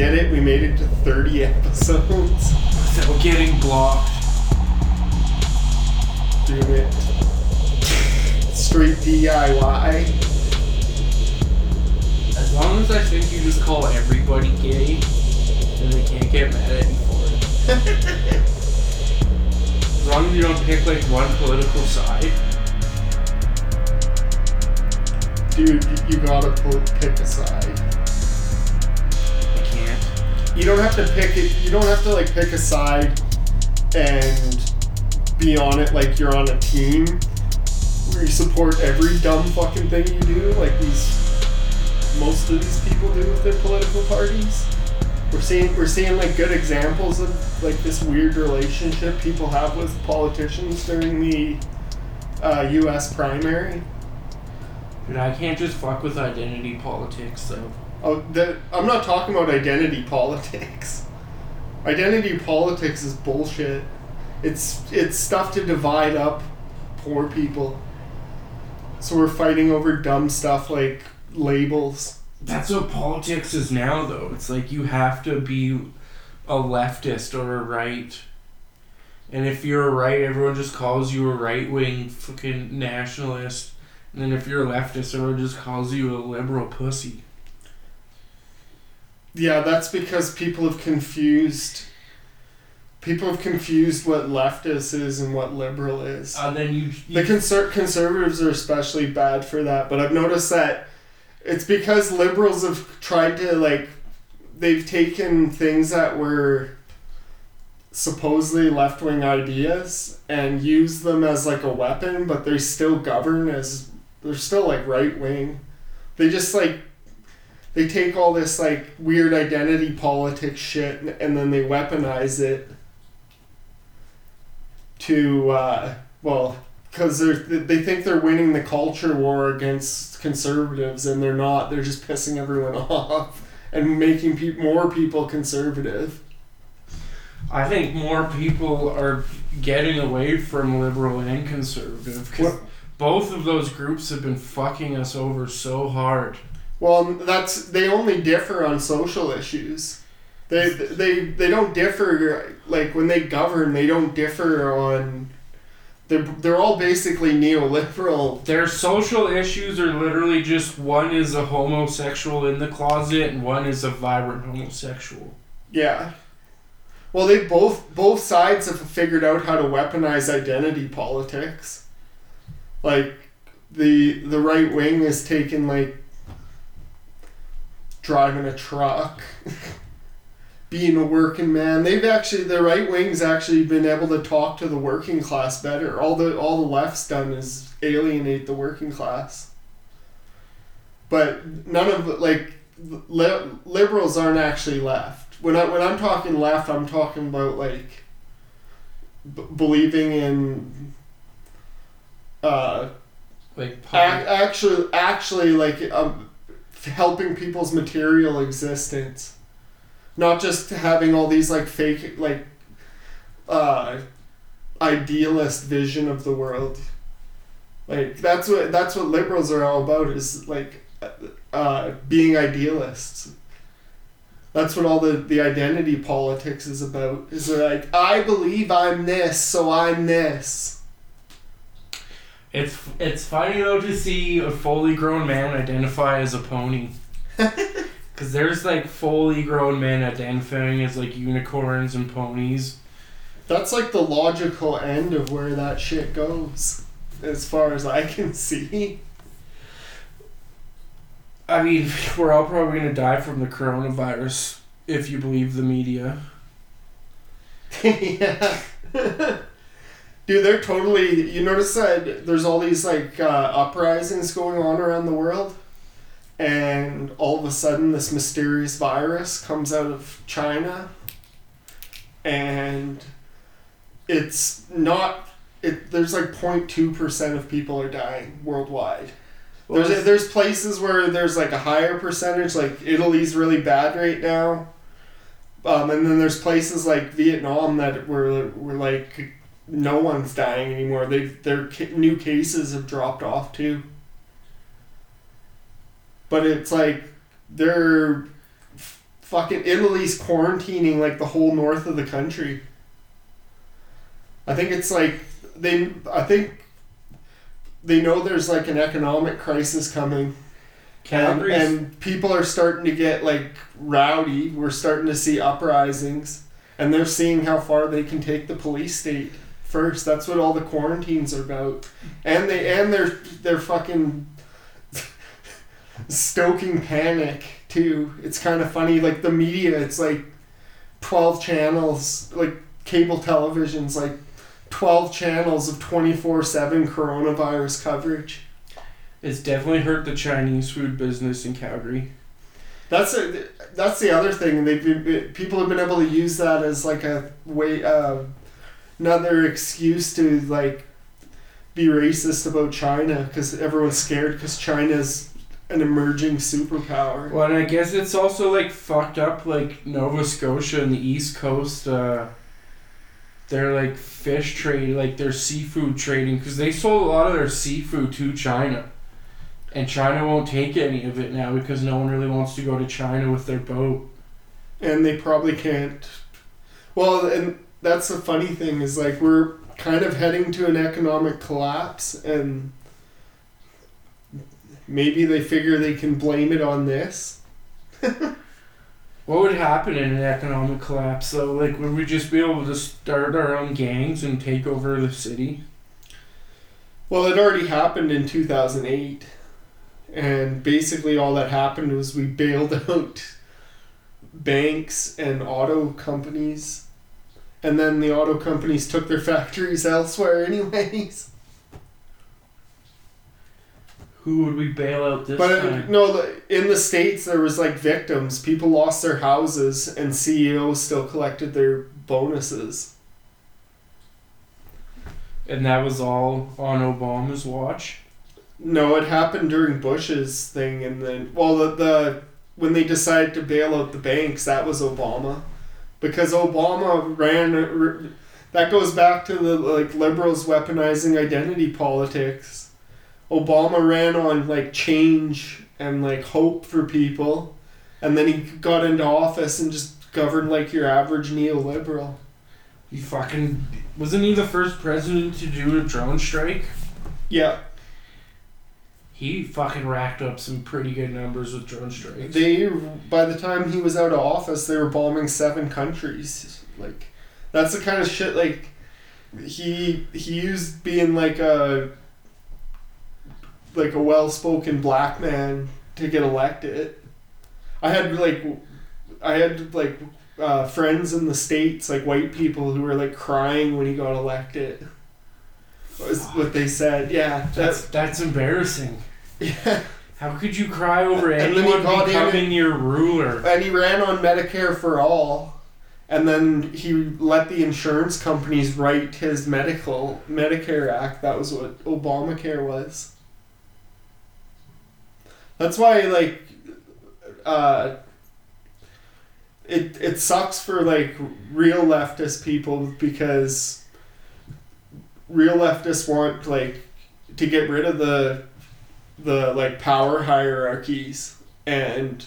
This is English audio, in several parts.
Did it. We made it to 30 episodes. Without getting blocked. Doing it straight DIY. As long as I think you just call everybody gay, then they can't get mad at you for it. as long as you don't pick like one political side. Dude, you gotta pick a side. You don't have to pick it. You don't have to like pick a side and be on it like you're on a team where you support every dumb fucking thing you do, like these most of these people do with their political parties. We're seeing we're seeing like good examples of like this weird relationship people have with politicians during the uh, U.S. primary. Dude, I can't just fuck with identity politics though. Oh, the, I'm not talking about identity politics. Identity politics is bullshit. It's it's stuff to divide up poor people. So we're fighting over dumb stuff like labels. That's what politics is now though. It's like you have to be a leftist or a right. And if you're a right, everyone just calls you a right wing fucking nationalist. And then if you're a leftist, everyone just calls you a liberal pussy. Yeah, that's because people have confused. People have confused what leftist is and what liberal is. And then you, The conser- conservatives are especially bad for that, but I've noticed that it's because liberals have tried to like they've taken things that were supposedly left-wing ideas and used them as like a weapon, but they still govern as they're still like right-wing. They just like they take all this like weird identity politics shit and, and then they weaponize it to uh, well because they think they're winning the culture war against conservatives and they're not. They're just pissing everyone off and making pe- more people conservative. I think more people are getting away from liberal and conservative because both of those groups have been fucking us over so hard. Well that's they only differ on social issues they they they don't differ like when they govern they don't differ on they're, they're all basically neoliberal Their social issues are literally just one is a homosexual in the closet and one is a vibrant homosexual. Yeah. Well, they both both sides have figured out how to weaponize identity politics. Like the the right wing is taking like driving a truck, being a working man. They've actually the right wing's actually been able to talk to the working class better. All the all the left's done is alienate the working class. But none of like li- liberals aren't actually left. When I when I'm talking left, I'm talking about like b- believing in uh Like ac- public, actually actually like um, helping people's material existence, not just having all these like fake like uh idealist vision of the world. Like that's what that's what liberals are all about is like uh, being idealists. That's what all the, the identity politics is about. Is like I believe I'm this, so I'm this. It's it's funny though to see a fully grown man identify as a pony. Cause there's like fully grown men identifying as like unicorns and ponies. That's like the logical end of where that shit goes, as far as I can see. I mean, we're all probably gonna die from the coronavirus if you believe the media. yeah. Dude, they're totally. You notice that there's all these like uh, uprisings going on around the world, and all of a sudden this mysterious virus comes out of China, and it's not. It there's like 0.2 percent of people are dying worldwide. Well, There's there's places where there's like a higher percentage, like Italy's really bad right now, um, and then there's places like Vietnam that were where like no one's dying anymore. They their ca- new cases have dropped off too. But it's like they're f- fucking Italy's quarantining like the whole north of the country. I think it's like they I think they know there's like an economic crisis coming and people are starting to get like rowdy. We're starting to see uprisings and they're seeing how far they can take the police state first. That's what all the quarantines are about. And they and they're they're fucking stoking panic too. It's kind of funny like the media it's like 12 channels like cable television's like 12 channels of 24/7 coronavirus coverage. it's definitely hurt the Chinese food business in Calgary. That's a, that's the other thing. They've been, people have been able to use that as like a way, uh, another excuse to like be racist about China because everyone's scared because China's an emerging superpower. Well, and I guess it's also like fucked up, like Nova Scotia and the East Coast. Uh, they're like fish trade, like their seafood trading, because they sold a lot of their seafood to China, and China won't take any of it now because no one really wants to go to China with their boat. and they probably can't. Well, and that's the funny thing is like we're kind of heading to an economic collapse, and maybe they figure they can blame it on this. What would happen in an economic collapse though? Like, would we just be able to start our own gangs and take over the city? Well, it already happened in two thousand eight, and basically all that happened was we bailed out banks and auto companies, and then the auto companies took their factories elsewhere, anyways. Who would we bail out this But uh, time? no, the- in the states there was like victims. People lost their houses, and CEOs still collected their bonuses. And that was all on Obama's watch. No, it happened during Bush's thing, and then well, the, the when they decided to bail out the banks, that was Obama, because Obama ran. That goes back to the like liberals weaponizing identity politics. Obama ran on like change and like hope for people, and then he got into office and just governed like your average neoliberal. He fucking wasn't he the first president to do a drone strike? Yeah, He fucking racked up some pretty good numbers with drone strikes. They by the time he was out of office, they were bombing seven countries. Like that's the kind of shit like he he used being like a like a well-spoken black man to get elected. I had like I had like uh, friends in the states, like white people, who were like crying when he got elected. Was what they said. Yeah, that's that's that's embarrassing. Yeah. How could you cry over And then he anyone got in becoming your ruler? and he ran on Medicare for all, and then he let the insurance companies write his medical Medicare Act. That was what Obamacare was. That's why, like, uh, it it sucks for like real leftist people because real leftists want like to get rid of the the like power hierarchies and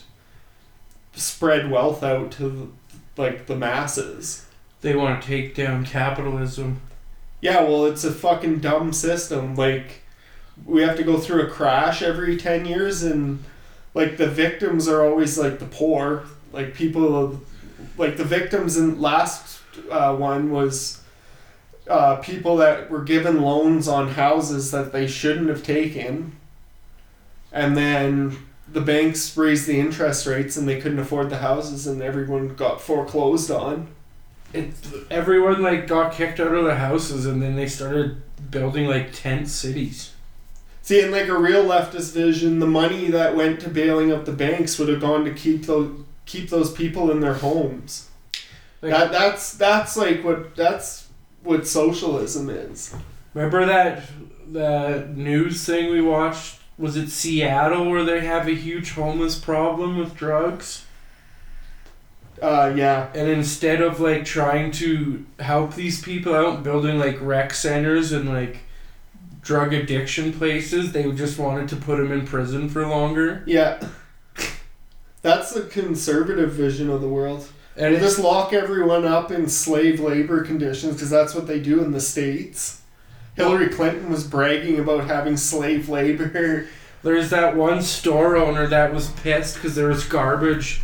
spread wealth out to like the masses. They want to take down capitalism. Yeah, well, it's a fucking dumb system. Like we have to go through a crash every 10 years and like the victims are always like the poor. Like people like the victims in last uh, one was uh, people that were given loans on houses that they shouldn't have taken. And then the banks raised the interest rates and they couldn't afford the houses and everyone got foreclosed on. It everyone like got kicked out of their houses and then they started building like tent cities. See, in like a real leftist vision, the money that went to bailing out the banks would have gone to keep those keep those people in their homes. Like, that that's that's like what that's what socialism is. remember that the news thing we watched? Was it Seattle where they have a huge homeless problem with drugs? Uh, yeah, And instead of like trying to help these people out, building like rec centers and like drug addiction places, they just wanted to put them in prison for longer. yeah. That's the conservative vision of the world. And And just lock everyone up in slave labor conditions because that's what they do in the states. Hillary Clinton was bragging about having slave labor. There's that one store owner that was pissed because there was garbage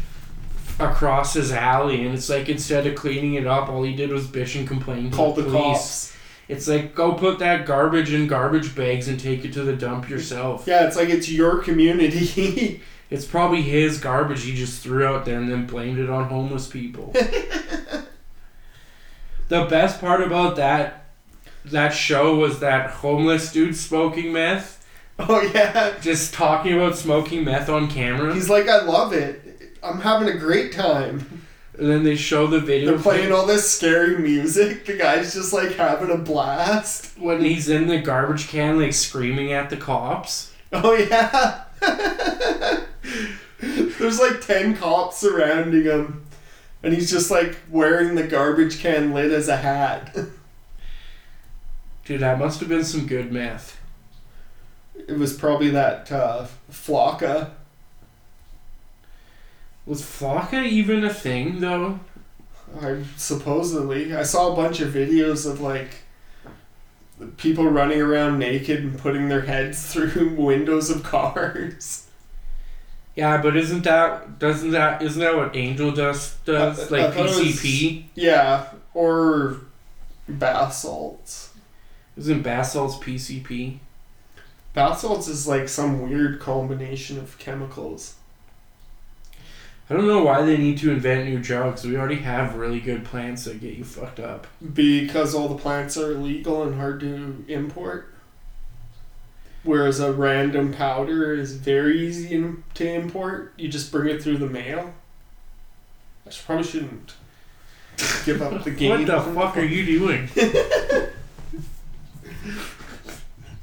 across his alley, and it's like instead of cleaning it up, all he did was bitch and complain to Called the the police. cops. It's like go put that garbage in garbage bags and take it to the dump yourself. Yeah, it's like it's your community. It's probably his garbage he just threw out there and then blamed it on homeless people. the best part about that that show was that homeless dude smoking meth, oh yeah. just talking about smoking meth on camera. He's like, I love it. I'm having a great time. And then they show the video They're playing all this scary music. The guy's just like having a blast. when he's in the garbage can, like screaming at the cops. Oh yeah. There's like ten cops surrounding him, and he's just like wearing the garbage can lid as a hat. Dude, that must have been some good math. It was probably that uh, Flakka. Was Flakka even a thing though? I supposedly I saw a bunch of videos of like people running around naked and putting their heads through windows of cars. Yeah, but isn't that doesn't that isn't that what Angel Dust does? Like it was- PCP? Yeah, or bath salts. Isn't bath salts PCP? Bath salts is like some weird combination of chemicals. I don't know why they need to invent new drugs. We already have really good plants that get you fucked up. Because all the plants are illegal and hard to import. Whereas a random powder is very easy to import. You just bring it through the mail. I probably shouldn't give up the game. What the fuck are you doing?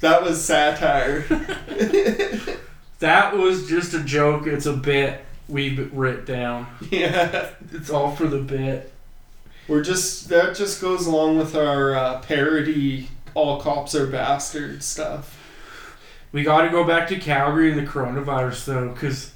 That was satire. That was just a joke. It's a bit we've writ down. yeah. It's all for the bit. We're just, that just goes along with our uh, parody all cops are bastards stuff. We got to go back to Calgary and the coronavirus though, because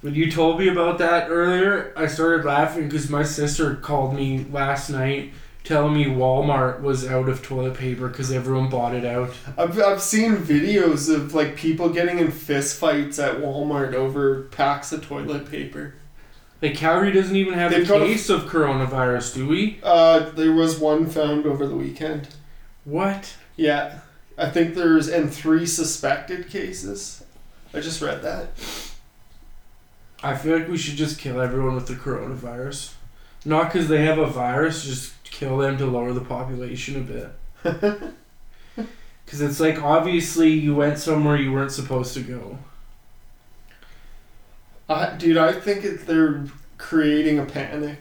when you told me about that earlier, I started laughing because my sister called me last night telling me Walmart was out of toilet paper because everyone bought it out. I've, I've seen videos of like people getting in fist fights at Walmart over packs of toilet paper. Like Calgary doesn't even have They've a got a- case of coronavirus, do we? Uh, there was one found over the weekend. What? Yeah, I think there's and three suspected cases. I just read that. I feel like we should just kill everyone with the coronavirus. Not because they have a virus, just kill them to lower the population a bit. Because it's like obviously you went somewhere you weren't supposed to go. I, dude, I think it, they're creating a panic.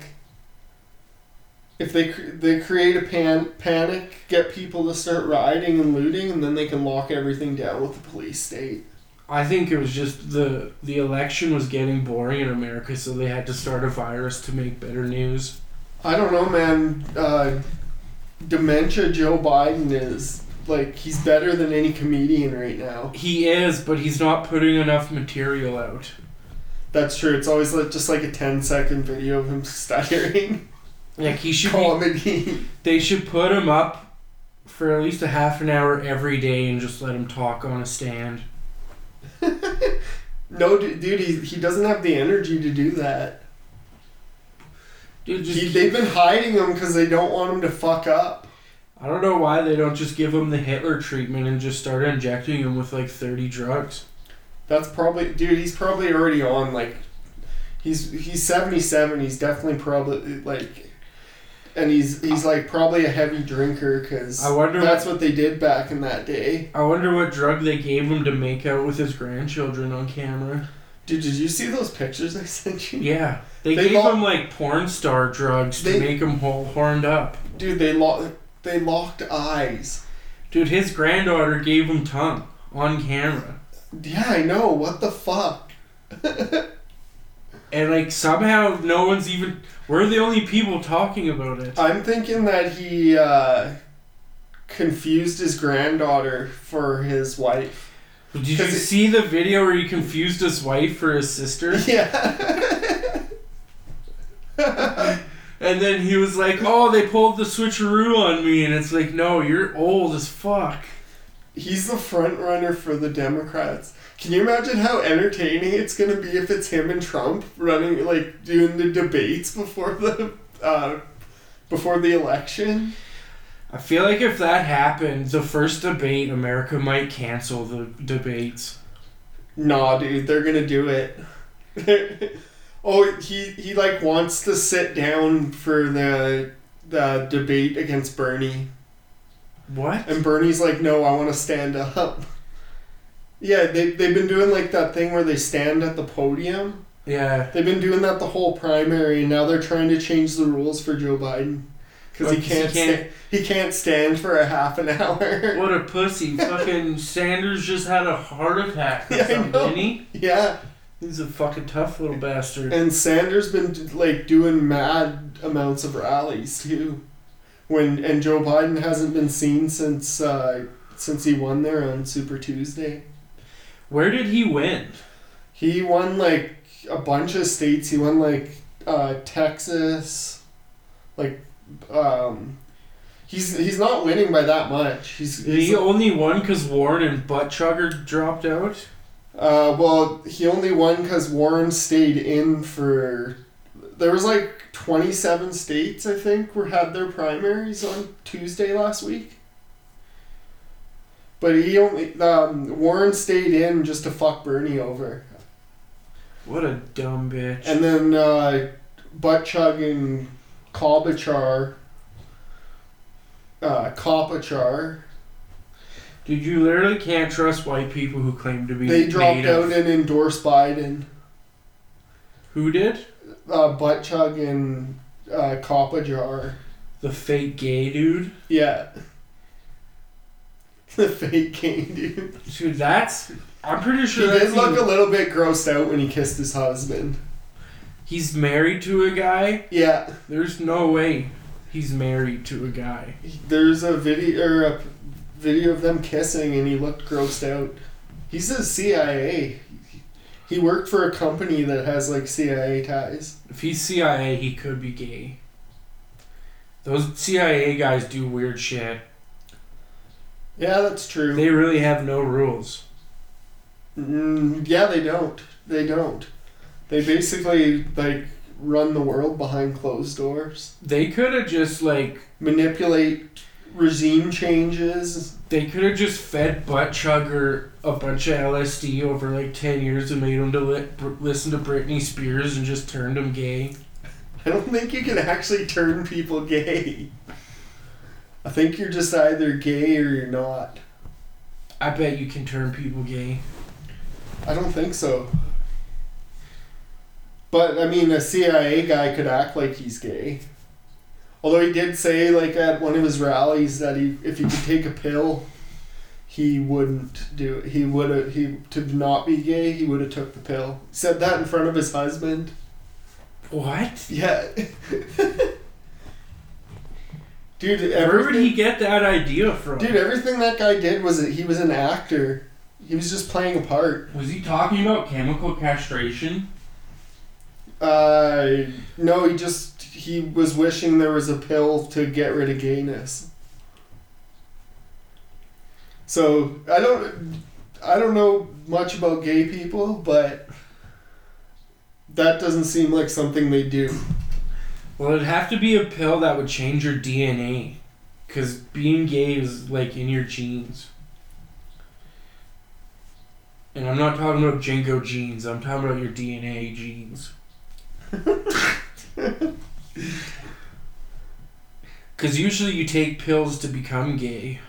If they cr- they create a pan panic, get people to start rioting and looting, and then they can lock everything down with the police state. I think it was just the the election was getting boring in America, so they had to start a virus to make better news. I don't know, man. Uh, dementia Joe Biden is like he's better than any comedian right now. He is, but he's not putting enough material out. That's true. It's always like just like a 10 second video of him stuttering. Like he should be, Comedy. they should put him up for at least a half an hour every day and just let him talk on a stand. No, du- dude, he, he doesn't have the energy to do that. Dude, just He, they've been hiding him because they don't want him to fuck up. I don't know why they don't just give him the Hitler treatment and just start injecting him with like 30 drugs. That's probably, dude. He's probably already on like, he's he's seventy seven. He's definitely probably like, and he's he's like probably a heavy drinker because I wonder that's what, what they did back in that day. I wonder what drug they gave him to make out with his grandchildren on camera. Dude, did you see those pictures I sent you? Yeah, they, They gave lo- him like porn star drugs to make him whole horned up. Dude, they lo- they locked eyes. Dude, his granddaughter gave him tongue on camera. Yeah, I know. What the fuck? And like somehow no one's even we're the only people talking about it. I'm thinking that he uh, confused his granddaughter for his wife. Did you it- see the video where he confused his wife for his sister? Yeah. And then he was like, "Oh, they pulled the switcheroo on me," and it's like, "No, you're old as fuck." He's the front runner for the Democrats. Can you imagine how entertaining it's gonna be if it's him and Trump running like doing the debates before the uh, before the election? I feel like if that happened, the first debate, America might cancel the debates. Nah, dude, they're gonna do it. oh, he he like wants to sit down for the the debate against Bernie, What? and Bernie's like, no, I want to stand up. Yeah, they they've been doing like that thing where they stand at the podium. Yeah. They've been doing that the whole primary, and now they're trying to change the rules for Joe Biden because he 'cause he can't can't- sta- he can't stand for a half an hour. What a pussy. fucking Sanders just had a heart attack or Yeah, something, didn't he? yeah, He's a fucking tough little bastard. and Sanders been like doing mad amounts of rallies too. When and Joe Biden hasn't been seen since uh, since he won there on Super Tuesday. Where did he win? He won like a bunch of states. He won like uh, Texas, like um, he's he's not winning by that much. He's, he's He only won because Warren and Butt Chugger dropped out? uh, well he only won because Warren stayed in for. There was like twenty seven states I think were had their primaries on Tuesday last week. But he only um, Warren stayed in just to fuck Bernie over. What a dumb bitch. And then uh, butt chugging Klobuchar, uh, Klobuchar, Dude, you literally can't trust white people who claim to be they dropped made out and endorsed Biden. Who did? Uh, butt chugging uh, Klobuchar. The fake gay dude? Yeah. the fake gay dude. Dude, that's. I'm pretty He sure did that's look a little bit grossed out when he kissed his husband. He's married to a guy. Yeah. There's no way he's married to a guy. There's a video or a video of them kissing, and he looked grossed out. He's a CIA. He worked for a company that has like CIA ties. If he's CIA, he could be gay. Those CIA guys do weird shit. Yeah, that's true. They really have no rules. Mm, yeah, they don't. They don't. They basically like run the world behind closed doors, They could have just like manipulate regime changes. they could have just fed butt chugger a bunch of LSD over like ten years and made him to li- listen to Britney Spears and just turned him gay. I don't think you can actually turn people gay. I think you're just either gay or you're not. I bet you can turn people gay. I don't think so. But I mean, a CIA guy could act like he's gay. Although he did say, like at one of his rallies, that he, if he could take a pill, he wouldn't do. it. He would have. He to not be gay, he would have took the pill. He said that in front of his husband. What? Yeah. Dude, Where would he get that idea from? dude, everything that guy did was that he was an actor. He was just playing a part. Was he talking about chemical castration? Uh, no, he just he was wishing there was a pill to get rid of gayness. So I don't, I don't know much about gay people, but that doesn't seem like something they do. Well, it'd have to be a pill that would change your DNA. Because being gay is like in your genes. And I'm not talking about JNCO jeans, I'm talking about your DNA genes. Because usually you take pills to become gay.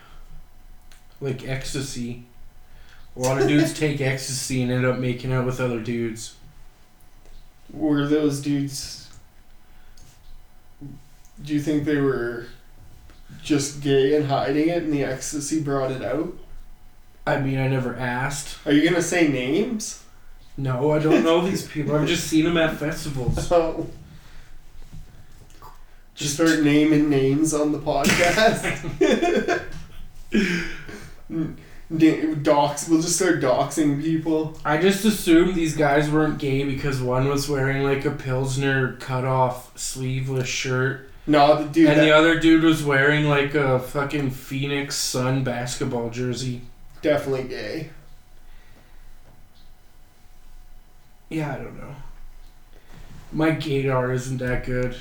Like ecstasy. A lot of dudes take ecstasy and end up making out with other dudes. Were those dudes? Do you think they were just gay and hiding it, and the ecstasy brought it out? I mean, I never asked. Are you gonna say names? No, I don't know these people. I've just seen them at festivals. Oh. Just start naming names on the podcast. Docs. We'll just start doxing people. I just assumed these guys weren't gay because one was wearing like a Pilsner cut off sleeveless shirt. No, the dude. and that- the other dude was wearing like a fucking Phoenix Sun basketball jersey. definitely gay. Yeah, I don't know. My gaydar isn't that good.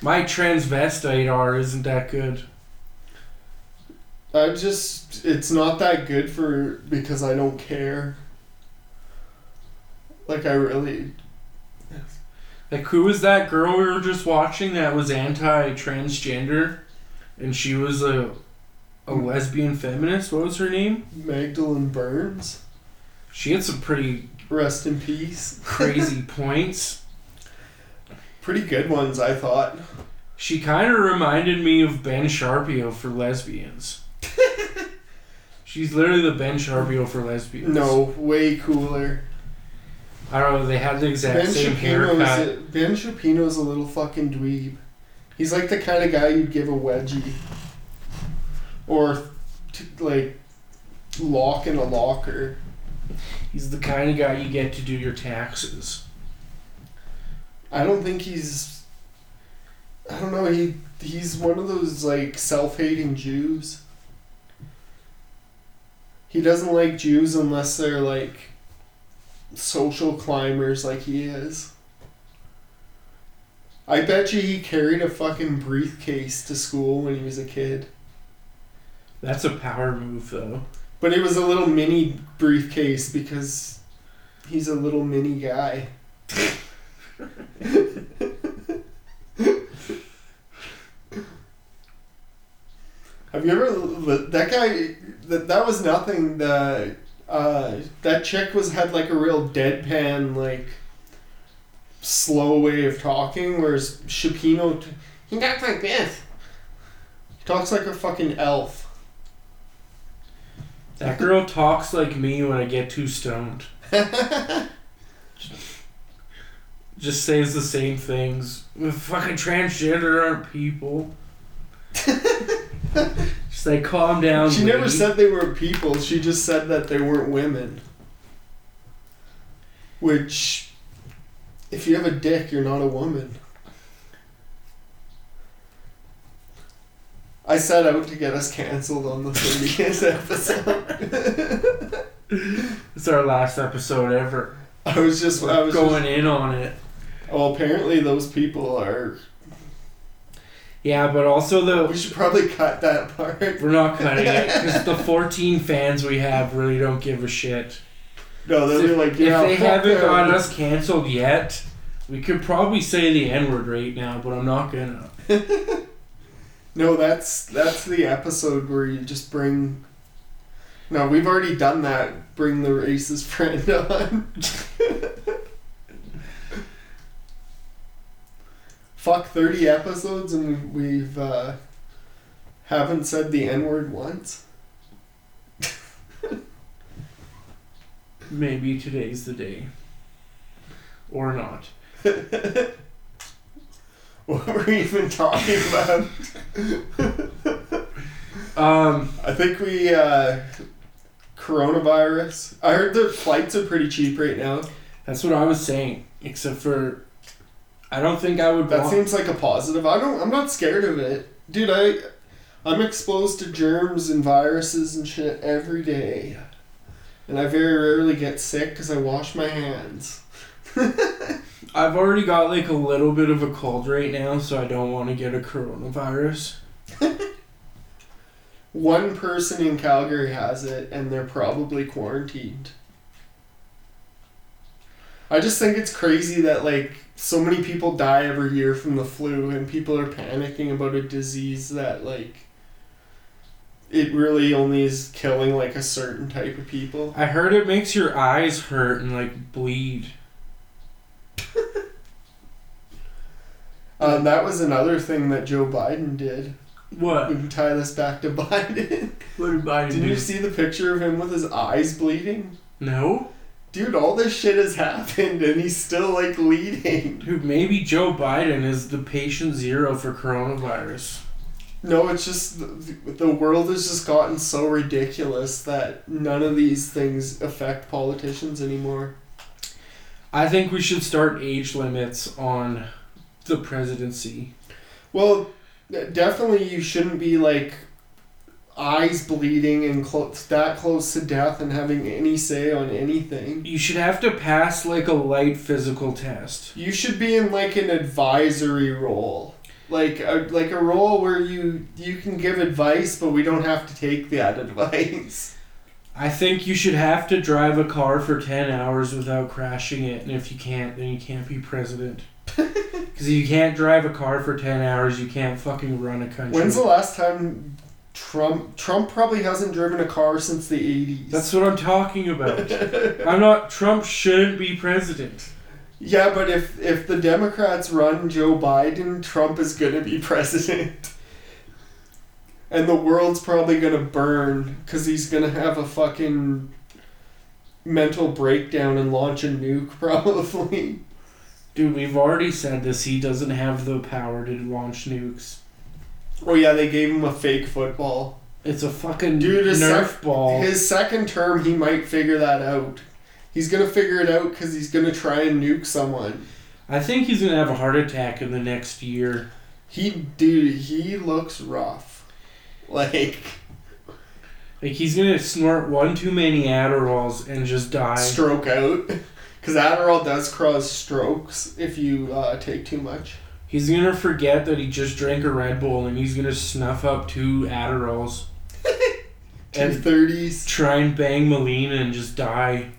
My transvestite R isn't that good. I just. It's not that good for. Because I don't care. Like, I really. Like, who was that girl we were just watching that was anti transgender? And she was a, a hmm. lesbian feminist? What was her name? Magdalen Berns. She had some pretty Rest in peace. crazy points. Pretty good ones, I thought. She kind of reminded me of Ben Shapiro for lesbians. She's literally the Ben Shapiro for lesbians. No, way cooler. I don't know, they had the exact Ben same haircut. Shapino's Ben Shapino's a little fucking dweeb. He's like the kind of guy you'd give a wedgie, or t- like lock in a locker. He's the kind of guy you get to do your taxes. I don't think he's. I don't know. He he's one of those like self-hating Jews. He doesn't like Jews unless they're like social climbers like he is. I bet you he carried a fucking briefcase to school when he was a kid. That's a power move, though. But it was a little mini briefcase because he's a little mini guy. Have you ever that guy that that was nothing the uh that chick was had like a real deadpan like slow way of talking whereas Shapino t- he talks like this. He talks like a fucking elf. That girl talks like me when I get too stoned. Just says the same things. Fucking transgender aren't people. She's like, calm down. She never lady." said they were people. She just said that they weren't women. Which, if you have a dick, you're not a woman. I set out to get us canceled on the 30th episode. It's our last episode ever. I was just, I was going Just, in on it. well, apparently those people are. Yeah, but also the We should probably cut that part. we're not cutting it because the 14 fans we have really don't give a shit. No, they're be like, yeah, if they haven't them. got us canceled yet, we could probably say the N word right now, but I'm not gonna. No, that's that's the episode where you just bring. No, we've already done that. Bring the racist friend on. Fuck thirty episodes and we've uh, haven't said the n word once. Maybe today's the day. Or not. What were we even talking about? Um, I think we uh, coronavirus. I heard the flights are pretty cheap right now. that's what I was saying. Except for, I don't think I would. That want- seems like a positive. I don't. I'm not scared of it, dude. I, I'm exposed to germs and viruses and shit every day, and I very rarely get sick because I wash my hands. I've already got like a little bit of a cold right now, so I don't want to get a coronavirus. One person in Calgary has it, and they're probably quarantined. I just think it's crazy that like so many people die every year from the flu, and people are panicking about a disease that like. It really only is killing like a certain type of people. I heard it makes your eyes hurt and like bleed. Um, that was another thing that Joe Biden did. What? We can tie this back to Biden. What did Biden do? Did do? you see the picture of him with his eyes bleeding? No. Dude, all this shit has happened and he's still like bleeding. Dude, maybe Joe Biden is the patient zero for coronavirus. No, it's just the, the world has just gotten so ridiculous that none of these things affect politicians anymore. I think we should start age limits on the presidency. Well, definitely you shouldn't be like eyes bleeding and close that close to death and having any say on anything. You should have to pass like a light physical test. You should be in like an advisory role. Like a like a role where you you can give advice but we don't have to take that advice. I think you should have to drive a car for 10 hours without crashing it, and if you can't, then you can't be president. Because if you can't drive a car for 10 hours, you can't fucking run a country. When's the last time Trump Trump probably hasn't driven a car since the 80s. That's what I'm talking about. I'm not. Trump shouldn't be president. Yeah, but if if the Democrats run Joe Biden, Trump is gonna be president. And the world's probably gonna burn because he's gonna have a fucking mental breakdown and launch a nuke, probably. Dude, we've already said this. He doesn't have the power to launch nukes. Oh yeah, they gave him a fake football. It's a fucking Dude, his Nerf sec- ball. His second term, he might figure that out. He's gonna figure it out because he's gonna try and nuke someone. I think he's gonna have a heart attack in the next year. He, dude, he looks rough. Like Like he's gonna snort one too many Adderalls and just die. stroke out. Because Adderall does cause strokes if you uh, take too much. He's gonna forget that he just drank a Red Bull and he's gonna snuff up two Adderalls Two and thirties, try and bang Melania and just die.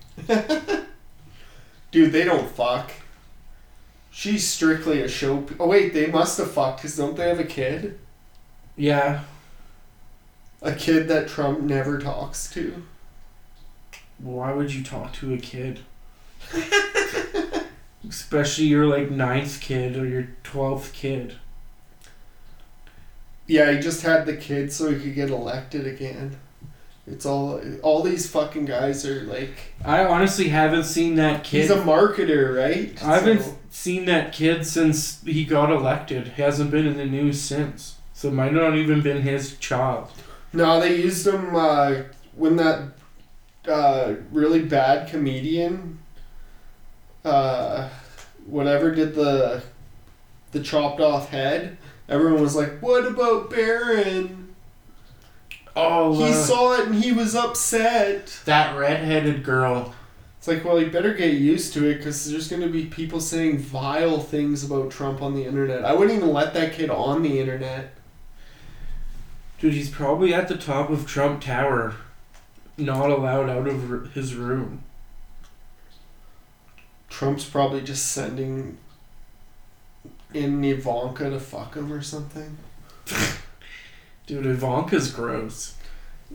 dude. They don't fuck. She's strictly a show. Oh wait, they must have fucked because don't they have a kid? Yeah. A kid that Trump never talks to. Why would you talk to a kid? Especially your like ninth kid or your twelfth kid. Yeah, he just had the kid so he could get elected again. It's all all these fucking guys are like. I honestly haven't seen that kid. He's a marketer, right? I haven't So- seen that kid since he got elected. He hasn't been in the news since. So it might not even been his child. No, they used him uh, when that uh, really bad comedian, uh, whatever, did the the chopped off head. Everyone was like, "What about Barron?" Oh, He uh, saw it and he was upset. that redheaded girl. It's like, well, you better get used to it because there's going to be people saying vile things about Trump on the internet. I wouldn't even let that kid on the internet. Dude, he's probably at the top of Trump Tower, not allowed out of his room. Trump's probably just sending in Ivanka to fuck him or something. Dude, Ivanka's gross.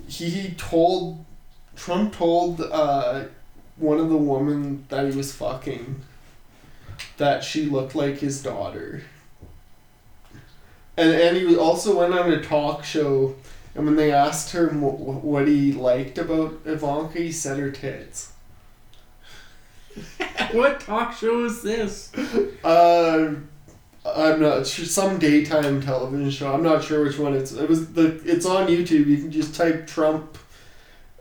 He told Trump told uh, one of the women that he was fucking that she looked like his daughter. And and he also went on a talk show, and when they asked her wh- what he liked about Ivanka, he said her tits. what talk show is this? Uh, I'm not sure. Some daytime television show. I'm not sure which one it's. It was the. It's on YouTube. You can just type Trump,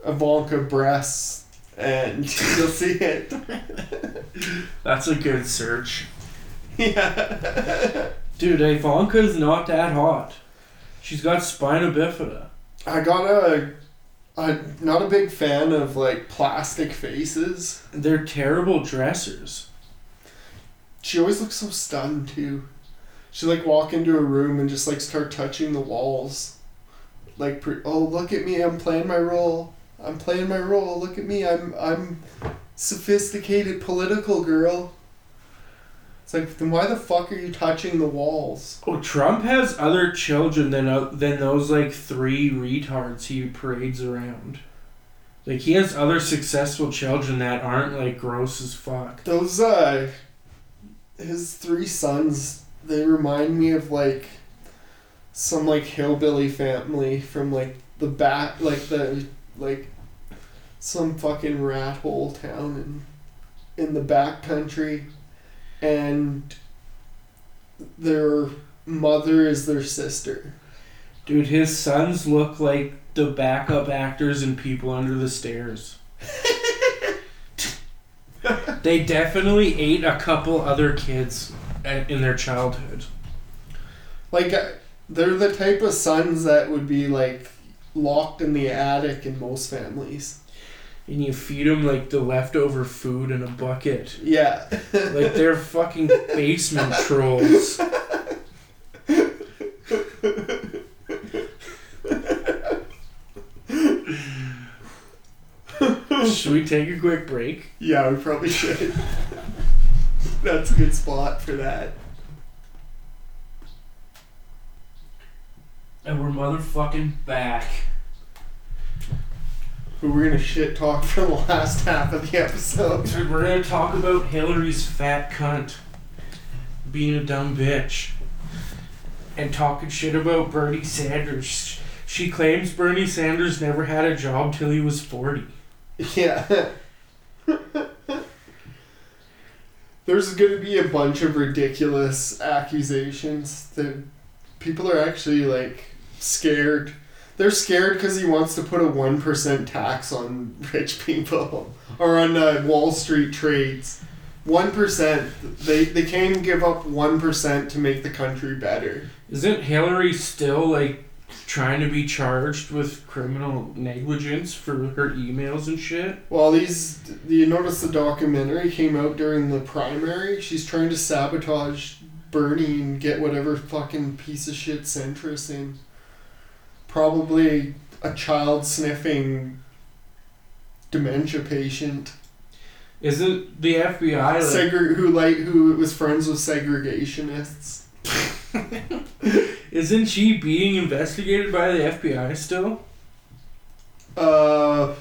Ivanka breasts, and you'll see it. That's a good search. yeah. Dude, Ivanka's not that hot. She's got spina bifida. I got a. I'm not a big fan of like plastic faces. They're terrible dressers. She always looks so stunned too. She like walk into a room and just like start touching the walls. Like pre- oh look at me I'm playing my role. I'm playing my role. Look at me. I'm I'm sophisticated political girl. It's like then why the fuck are you touching the walls? Oh, Trump has other children than uh, than those like three retards he parades around. Like he has other successful children that aren't like gross as fuck. Those uh his three sons, they remind me of like some like hillbilly family from like the back like the like some fucking rat hole town in in the back country and their mother is their sister. Dude, his sons look like the backup actors and People Under the Stairs. they definitely ate a couple other kids in their childhood. Like, uh, they're the type of sons that would be like locked in the attic in most families. And you feed them like the leftover food in a bucket. Yeah. Like they're fucking basement trolls. Should we take a quick break? yeah, we probably should. That's a good spot for that. And we're motherfucking back. But we're gonna shit talk for the last half of the episode. Dude, we're gonna talk about Hillary's fat cunt being a dumb bitch and talking shit about Bernie Sanders. She claims Bernie Sanders never had a job till he was 40. Yeah. There's gonna be a bunch of ridiculous accusations that people are actually like scared. They're scared because he wants to put a one percent tax on rich people or on uh, Wall Street trades. One percent. They they can't give up one percent to make the country better. Isn't Hillary still like trying to be charged with criminal negligence for her emails and shit? Well, these. You notice the documentary came out during the primary? She's trying to sabotage Bernie and get whatever fucking piece of shit centrist in. Probably a child sniffing dementia patient. Isn't the FBI like Segre- who like who was friends with segregationists. Isn't she being investigated by the FBI still? Uh,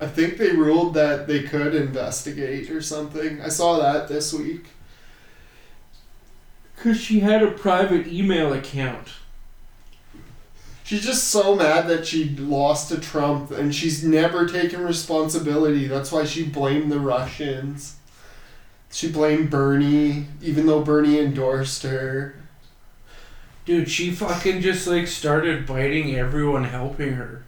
I think they ruled that they could investigate or something. I saw that this week. Cause she had a private email account. She's just so mad that she lost to Trump and she's never taken responsibility. That's why she blamed the Russians. She blamed Bernie, even though Bernie endorsed her. Dude, she fucking just like started biting everyone helping her.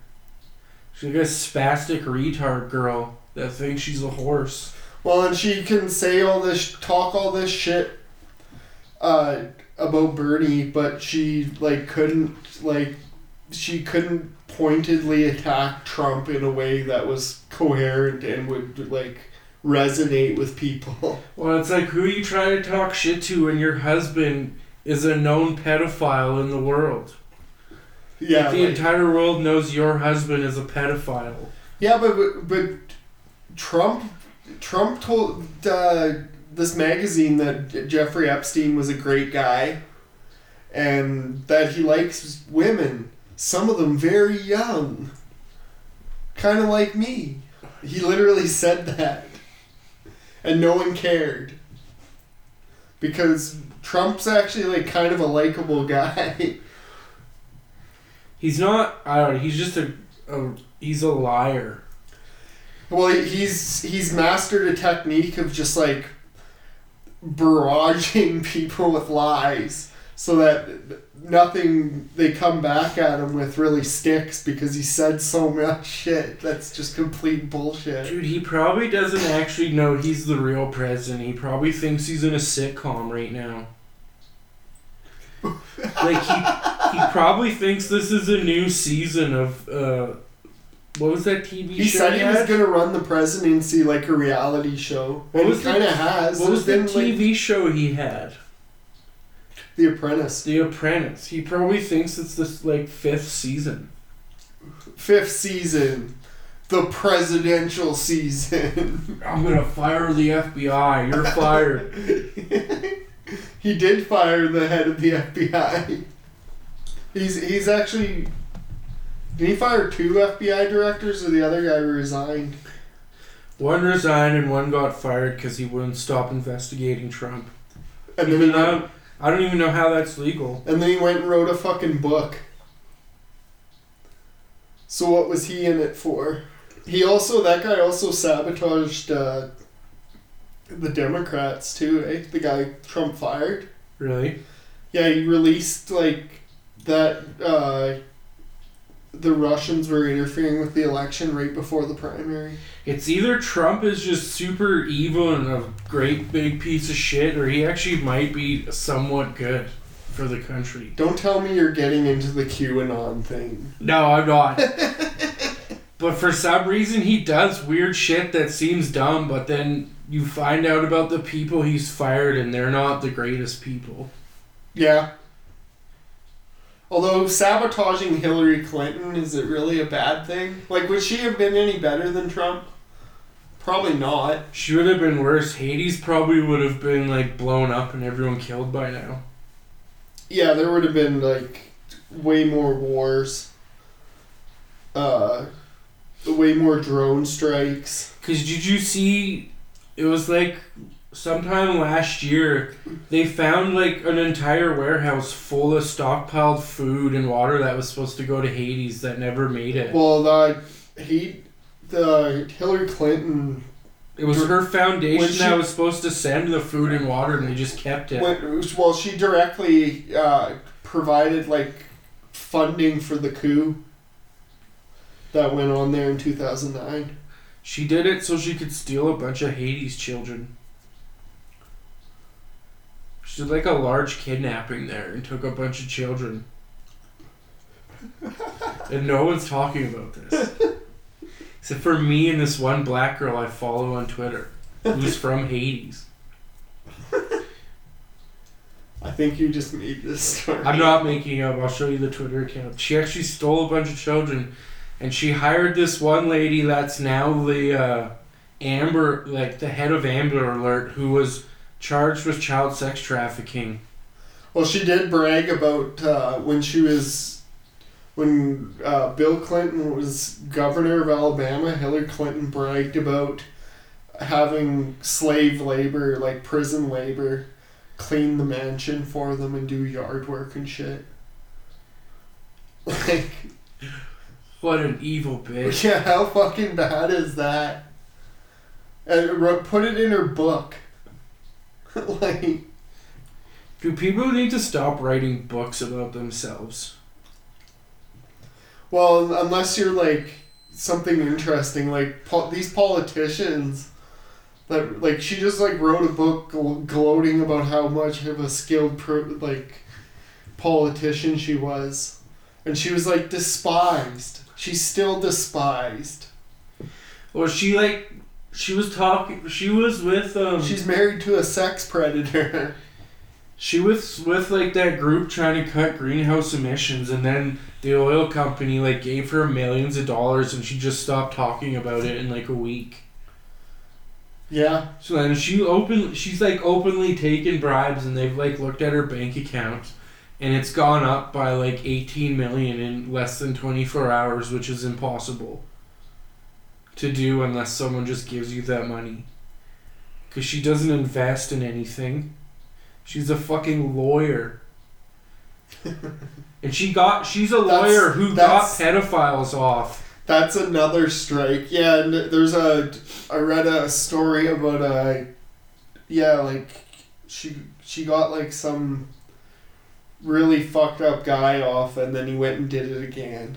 She's like a spastic retard girl that thinks she's a horse. Well, and she can say all this, talk all this shit uh, about Bernie, but she, like, couldn't, like, she couldn't pointedly attack Trump in a way that was coherent and would, like, resonate with people. Well, it's like who are you try to talk shit to when your husband is a known pedophile in the world. Yeah, Like, the like- entire world knows your husband is a pedophile. Yeah, but but, but Trump Trump told uh, this magazine that Jeffrey Epstein was a great guy, and that he likes women, some of them very young, kind of like me. He literally said that, and no one cared. Because Trump's actually like kind of a likable guy. He's not. I don't. know, He's just a. a he's a liar. Well, he's he's mastered a technique of just like barraging people with lies so that nothing they come back at him with really sticks because he said so much shit that's just complete bullshit. Dude, he probably doesn't actually know he's the real president. He probably thinks he's in a sitcom right now. like he, he probably thinks this is a new season of uh, what was that TV He show? He said he was gonna run the presidency like a reality show. What and was he the- kind of has. What was the been, like, TV show he had? The Apprentice. The Apprentice. He probably thinks it's this like fifth season. Fifth season. The presidential season. I'm gonna fire the FBI. You're fired. he did fire the head of the FBI. He's he's actually. Did he fire two FBI directors, or the other guy resigned? one resigned and one got fired because he wouldn't stop investigating Trump. And Even though I don't even know how that's legal. and then he went and wrote a fucking book. So what was he in it for? He also that guy also sabotaged uh, the Democrats too, eh? The guy Trump fired. Really? Yeah, he released like that uh, the Russians were interfering with the election right before the primary. It's either Trump is just super evil and a great big piece of shit, or he actually might be somewhat good for the country. Don't tell me you're getting into the QAnon thing. No, I'm not. but for some reason, he does weird shit that seems dumb, but then you find out about the people he's fired, and they're not the greatest people. Yeah. Although sabotaging Hillary Clinton, is it really a bad thing? Like, would she have been any better than Trump? Probably not. She would have been worse. Haiti probably would have been like blown up and everyone killed by now. Yeah, there would have been like way more wars. Uh, way more drone strikes. Cause did you see? It was like sometime last year they found like an entire warehouse full of stockpiled food and water that was supposed to go to Haiti that never made it. Well, the he, the Hillary Clinton It was her foundation she- that was supposed to send the food and water, and they just kept it. When, well, she directly uh, provided like funding for the coup that went on there in two thousand nine. She did it so she could steal a bunch of Haiti's children. She did like a large kidnapping there and took a bunch of children. and no one's talking about this. Except for me and this one black girl I follow on Twitter who's from Haiti. I think you just made this story. I'm not making up. I'll show you the Twitter account. She actually stole a bunch of children, and she hired this one lady that's now the uh, Amber, like the head of Amber Alert, who was charged with child sex trafficking. Well, she did brag about uh, when she was when uh, Bill Clinton was governor of Alabama. Hillary Clinton bragged about having slave labor, like prison labor, clean the mansion for them and do yard work and shit. Like, What an evil bitch. yeah, how fucking bad is that? And wrote- put it in her book. like, Do people need to stop writing books about themselves? Well, unless you're like something interesting, like po- these politicians that like she just like wrote a book gl- gloating about how much of a skilled pro- like politician she was, and she was like despised. She's still despised. Well, she like she was talking. She was with um. She's married to a sex predator. She was with like that group trying to cut greenhouse emissions, and then the oil company like gave her millions of dollars, and she just stopped talking about it in like a week. yeah, So then she open, she's like openly taken bribes, and they've like looked at her bank account, and it's gone up by like eighteen million in less than twenty four hours, which is impossible to do unless someone just gives you that money. Cause she doesn't invest in anything. She's a fucking lawyer. and she got she's a That's- lawyer who got pedophiles off. That's another strike. Yeah, and there's a. I read a story about a. Yeah, like she she got like some really fucked up guy off, and then he went and did it again.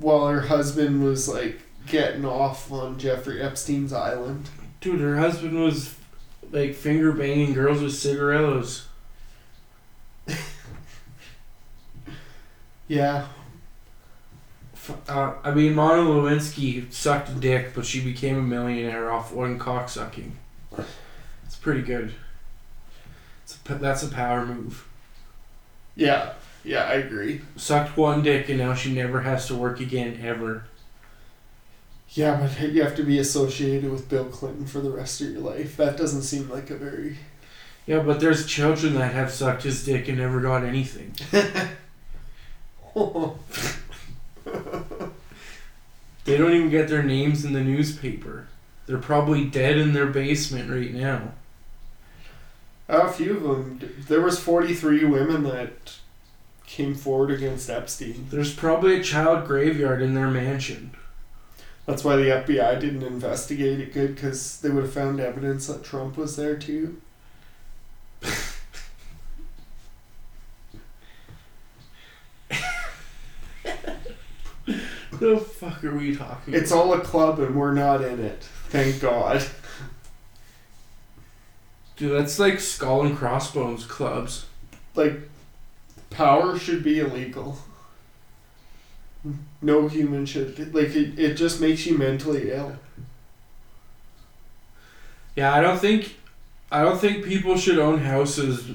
While her husband was like getting off on Jeffrey Epstein's island. Dude, her husband was like finger banging girls with cigarillos. Yeah, Uh, I mean, Monica Lewinsky sucked a dick, but she became a millionaire off one cock sucking. It's pretty good. It's a, that's a power move. yeah, yeah. I agree. Sucked one dick, and now she never has to work again ever. Yeah, but you have to be associated with Bill Clinton for the rest of your life. That doesn't seem like a very Yeah, but there's children that have sucked his dick and never got anything. They don't even get their names in the newspaper. They're probably dead in their basement right now. A few of them. There was forty three women that came forward against Epstein. There's probably a child graveyard in their mansion. That's why the FBI didn't investigate it good because they would have found evidence that Trump was there too. the fuck are we talking? It's about? all a club and we're not in it. Thank God. Dude, that's like skull and crossbones clubs. Like power should be illegal. No human should. Like, it, it just makes you mentally ill. Yeah, I don't think, I don't think people should own houses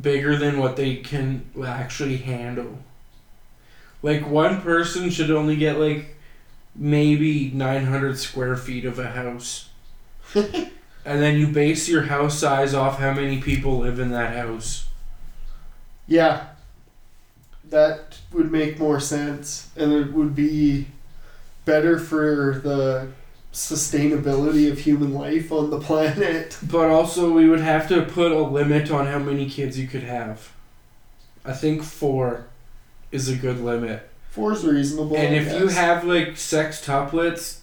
bigger than what they can actually handle. Like one person should only get like maybe 900 square feet of a house. and then you base your house size off how many people live in that house. Yeah. That would make more sense. And it would be better for the sustainability of human life on the planet. But also, we would have to put a limit on how many kids you could have. I think four is a good limit. Four is reasonable. and I if you have like sextuplets,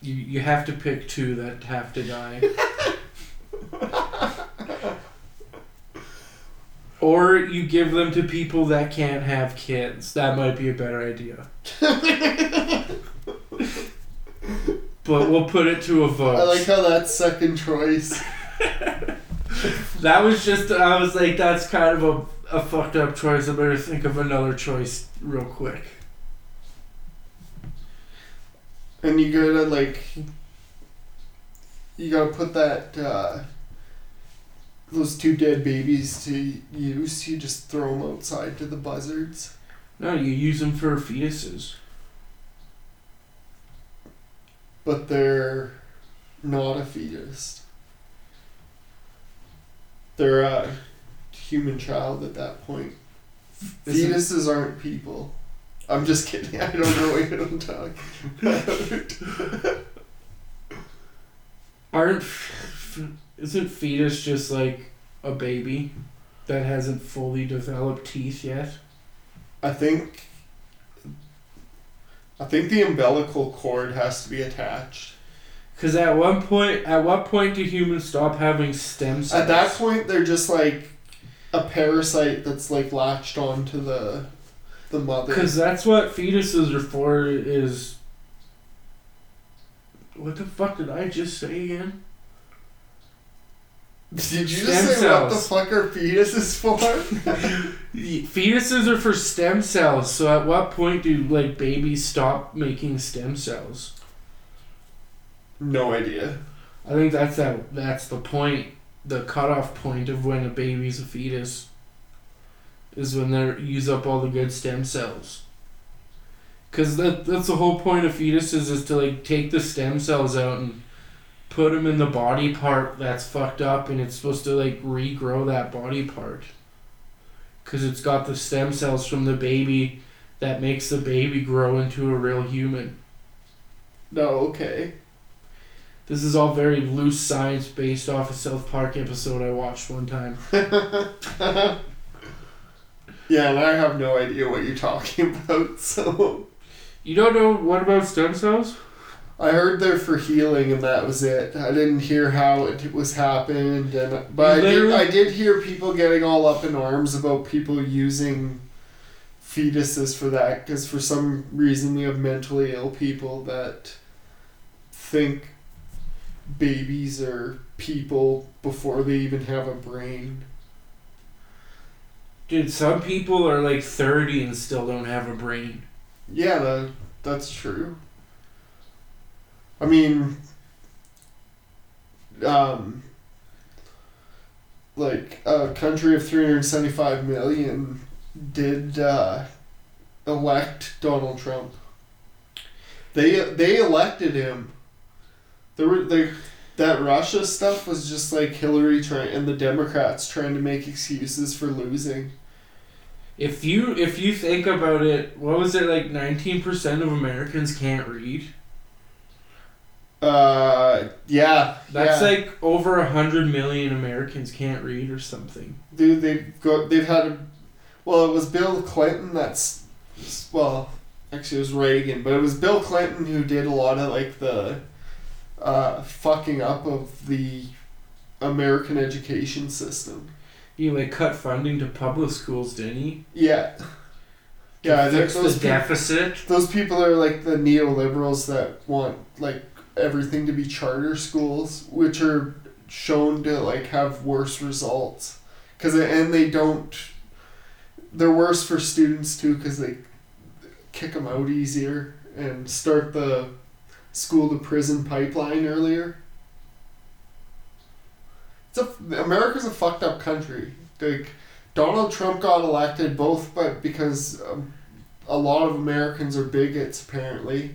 you you have to pick two that have to die. or you give them to people that can't have kids. That might be a better idea. but we'll put it to a vote. I like how that's second choice. that was just I was like that's kind of a, a fucked up choice. I better think of another choice real quick. And you gotta like you gotta put that uh, those two dead babies to use. You just throw them outside to the buzzards. No, you use them for fetuses. but they're not a fetus. They're a human child at that point. Isn't- Fetuses aren't people. I'm just kidding. I don't know what I'm talking about. Aren't isn't fetus just like a baby that hasn't fully developed teeth yet? I think. I think the umbilical cord has to be attached. Because at one point, at what point do humans stop having stem cells? At that point, they're just like a parasite that's like latched onto the the mother. Because that's what fetuses are for. Is what the fuck did I just say again? Did you just say what the cells. fuck are fetuses for? Fetuses are for stem cells. So at what point do like babies stop making stem cells? no idea. I think that's that. That's the point. The cutoff point of when a baby's a fetus is when they use up all the good stem cells. Cause that that's the whole point of fetuses is to like take the stem cells out and put them in the body part that's fucked up, and it's supposed to like regrow that body part. Cause it's got the stem cells from the baby that makes the baby grow into a real human. No, okay. This is all very loose science based off a South Park episode I watched one time. Yeah, and I have no idea what you're talking about, so You don't know what about stem cells? I heard they're for healing and that was it. I didn't hear how it was happened and but I did, I did hear people getting all up in arms about people using fetuses for that because for some reason we have mentally ill people that think babies are people before they even have a brain. Dude, some people are like 30 and still don't have a brain. Yeah, that, that's true. I mean, um, like a country of 375 million did uh, elect Donald Trump. They they elected him. There were they that Russia stuff was just like Hillary trying and the Democrats trying to make excuses for losing. If you if you think about it, what was it like 19% of Americans can't read? Uh, yeah, That's yeah. like over a 100 million Americans can't read or something. Dude, they've got they've had a well, it was Bill Clinton that's well, actually it was Reagan, but it was Bill Clinton who did a lot of like the uh, fucking up of the American education system. He like cut funding to public schools, didn't he? Yeah, Yeah, fix those the peop- deficit. Those people are like the neoliberals that want like everything to be charter schools, which are shown to like have worse results, cause and they don't. They're worse for students too, cause they kick them out easier and start the school to prison pipeline earlier. It's a America's a fucked up country. Like Donald Trump got elected both, but because um, a lot of Americans are bigots apparently,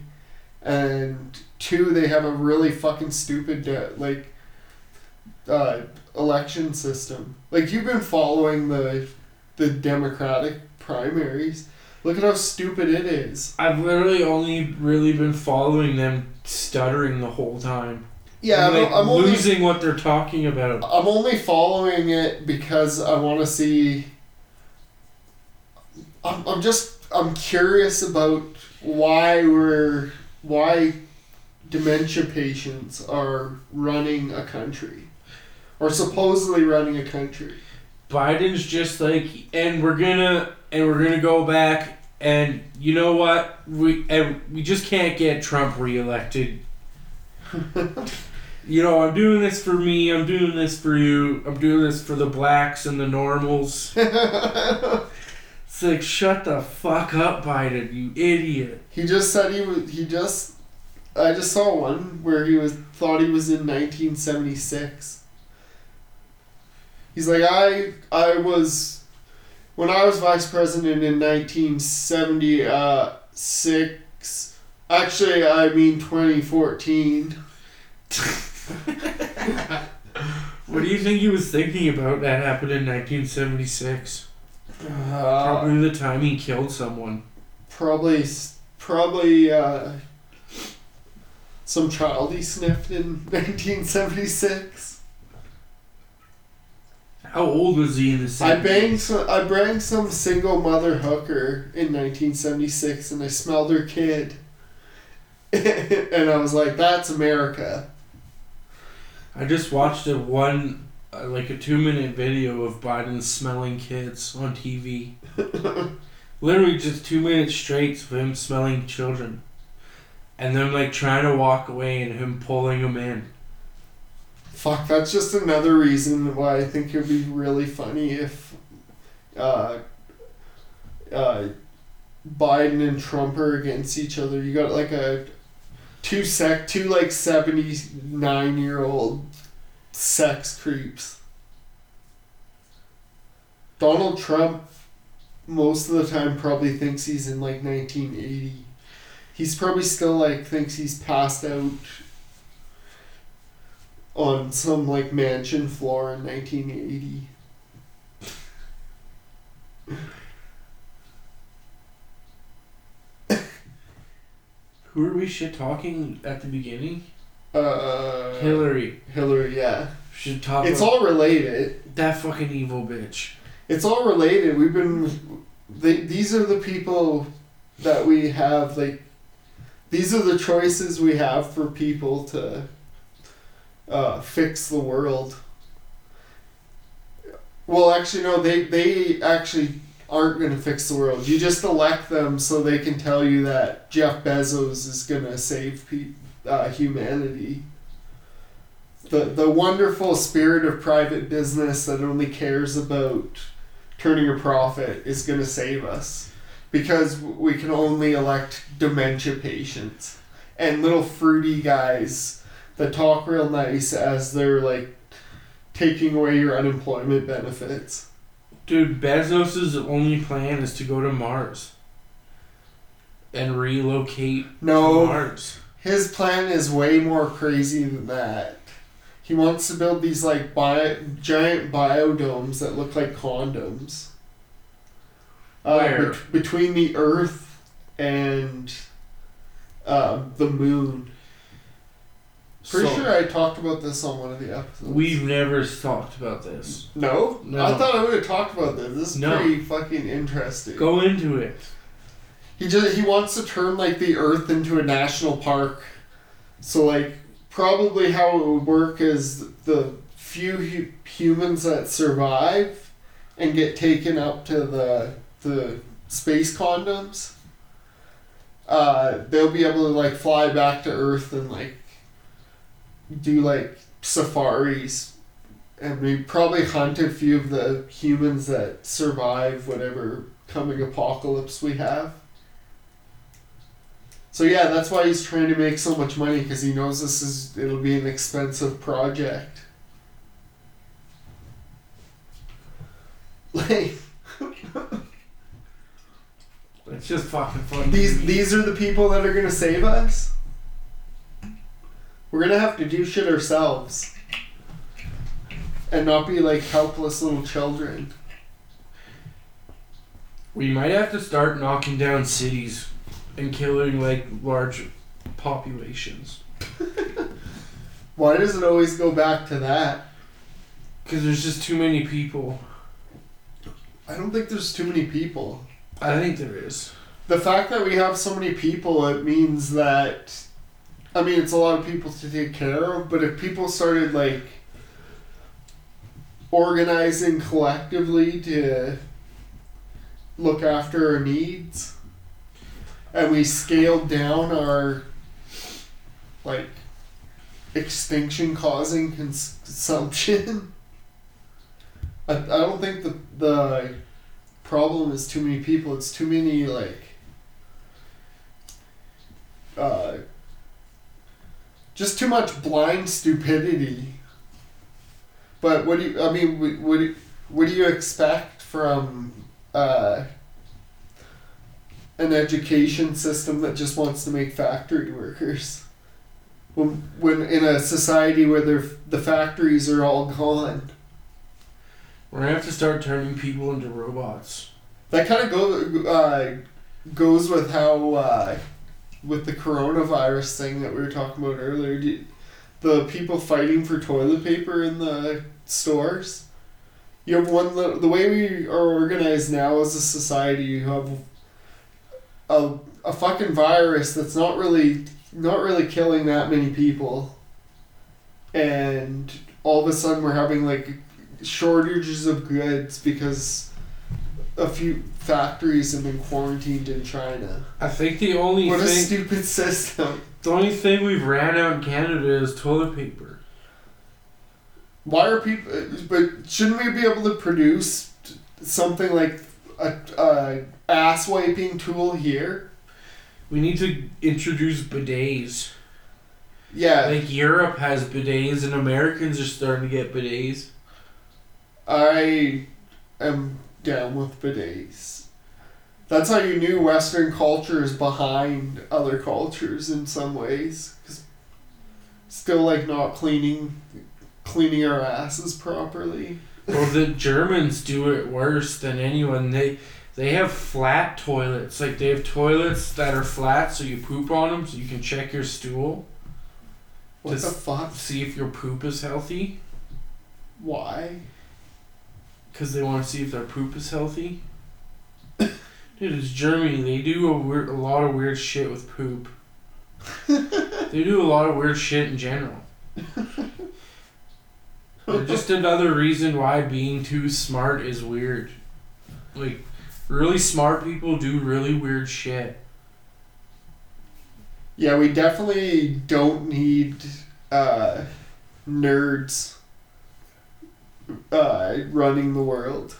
and two, they have a really fucking stupid de- like uh, election system. Like you've been following the the Democratic primaries. Look at how stupid it is. I've literally only really been following them stuttering the whole time. Yeah, I'm, I'm, like, I'm only losing what they're talking about. I'm only following it because I want to see. I'm, I'm just I'm curious about why we're why dementia patients are running a country, or supposedly running a country. Biden's just like, and we're gonna, and we're gonna go back, and you know what? We and we just can't get Trump reelected. you know, I'm doing this for me. I'm doing this for you. I'm doing this for the blacks and the normals. It's like, shut the fuck up, Biden, you idiot. He just said he was. He just. I just saw one where he was thought he was in 1976. He's like I I was when I was vice president in 1976. Actually, I mean 2014. What do you think he was thinking about that happened in 1976? Uh, Probably the time he killed someone. probably probably uh, some child he sniffed in 1976. How old was he in the 70s? I banged some, I banged some single mother hooker in 1976 and I smelled her kid. and I was like, that's America. I just watched a one, uh, like a two minute video of Biden smelling kids on TV. Literally just two minutes straight of him smelling children. And then like trying to walk away and him pulling them in. Fuck, that's just another reason why I think it would be really funny if uh, uh, Biden and Trump are against each other. You got like a two sec two like seventy nine year old sex creeps. Donald Trump most of the time probably thinks he's in like nineteen eighty. He's probably still like thinks he's passed out on some like mansion floor in 1980. Who are we shit talking at the beginning? Uh, Hillary. Hillary, yeah. Should talk It's all related. that fucking evil bitch. It's all related. We've been. They, these are the people that we have, like. These are the choices we have for people to uh, fix the world. Well, actually, no, they, they actually aren't going to fix the world. You just elect them so they can tell you that Jeff Bezos is going to save pe- uh, humanity. The, the wonderful spirit of private business that only cares about turning a profit is going to save us because we can only elect dementia patients and little fruity guys that talk real nice as they're like taking away your unemployment benefits. Dude, Bezos' only plan is to go to Mars and relocate to No, Mars. his plan is way more crazy than that. He wants to build these like bio, giant biodomes that look like condoms. Uh, Where? bet- between the Earth and uh, the Moon. Pretty So, sure I talked about this on one of the episodes. We've never talked about this. no? No. I thought I would have talked about this. This is No. pretty fucking interesting. Go into it. He just he wants to turn like the Earth into a national park. So like probably how it would work is the few hu- humans that survive and get taken up to the the space condoms, uh, they'll be able to like fly back to Earth and like do like safaris, and we probably hunt a few of the humans that survive whatever coming apocalypse we have. So yeah, that's why he's trying to make so much money because he knows this is it'll be an expensive project. Like It's just fucking funny. these these are the people that are gonna save us. We're gonna have to do shit ourselves. And not be like helpless little children. We might have to start knocking down cities and killing like large populations. Why does it always go back to that? Because there's just too many people. I don't think there's too many people. I think there is. The fact that we have so many people, it means that. I mean, it's a lot of people to take care of, but if people started, like, organizing collectively to look after our needs, and we scaled down our, like, extinction causing cons- consumption, I, I don't think the, the problem is too many people. It's too many like uh, just too much blind stupidity. But what do you? I mean, what what do, you expect from uh, an education system that just wants to make factory workers? When when in a society where the factories are all gone. We're gonna have to start turning people into robots. That kind of go, uh, goes with how, uh, with the coronavirus thing that we were talking about earlier. The people fighting for toilet paper in the stores. You have one little, the way we are organized now as a society. You have a, a fucking virus that's not really not really killing that many people, and all of a sudden we're having like shortages of goods because a few factories have been quarantined in China. I think the only What a stupid system. the only thing we've ran out in Canada is toilet paper. Why are people? But shouldn't we be able to produce something like a, a ass wiping tool here? We need to introduce bidets. Yeah, Like Europe has bidets and Americans are starting to get bidets. I am down with bidets. That's how you knew Western culture is behind other cultures in some ways. 'Cause still, like not cleaning, cleaning our asses properly. Well, the Germans do it worse than anyone. They they have flat toilets. Like they have toilets that are flat, so you poop on them, so you can check your stool, What the fuck? see if your poop is healthy. Why? Because they want to see if their poop is healthy. Dude, it's Germany. They do a, weird, a lot of weird shit with poop. they do a lot of weird shit in general. Just another reason why being too smart is weird. Like, really smart people do really weird shit. Yeah, we definitely don't need uh, nerds uh, running the world.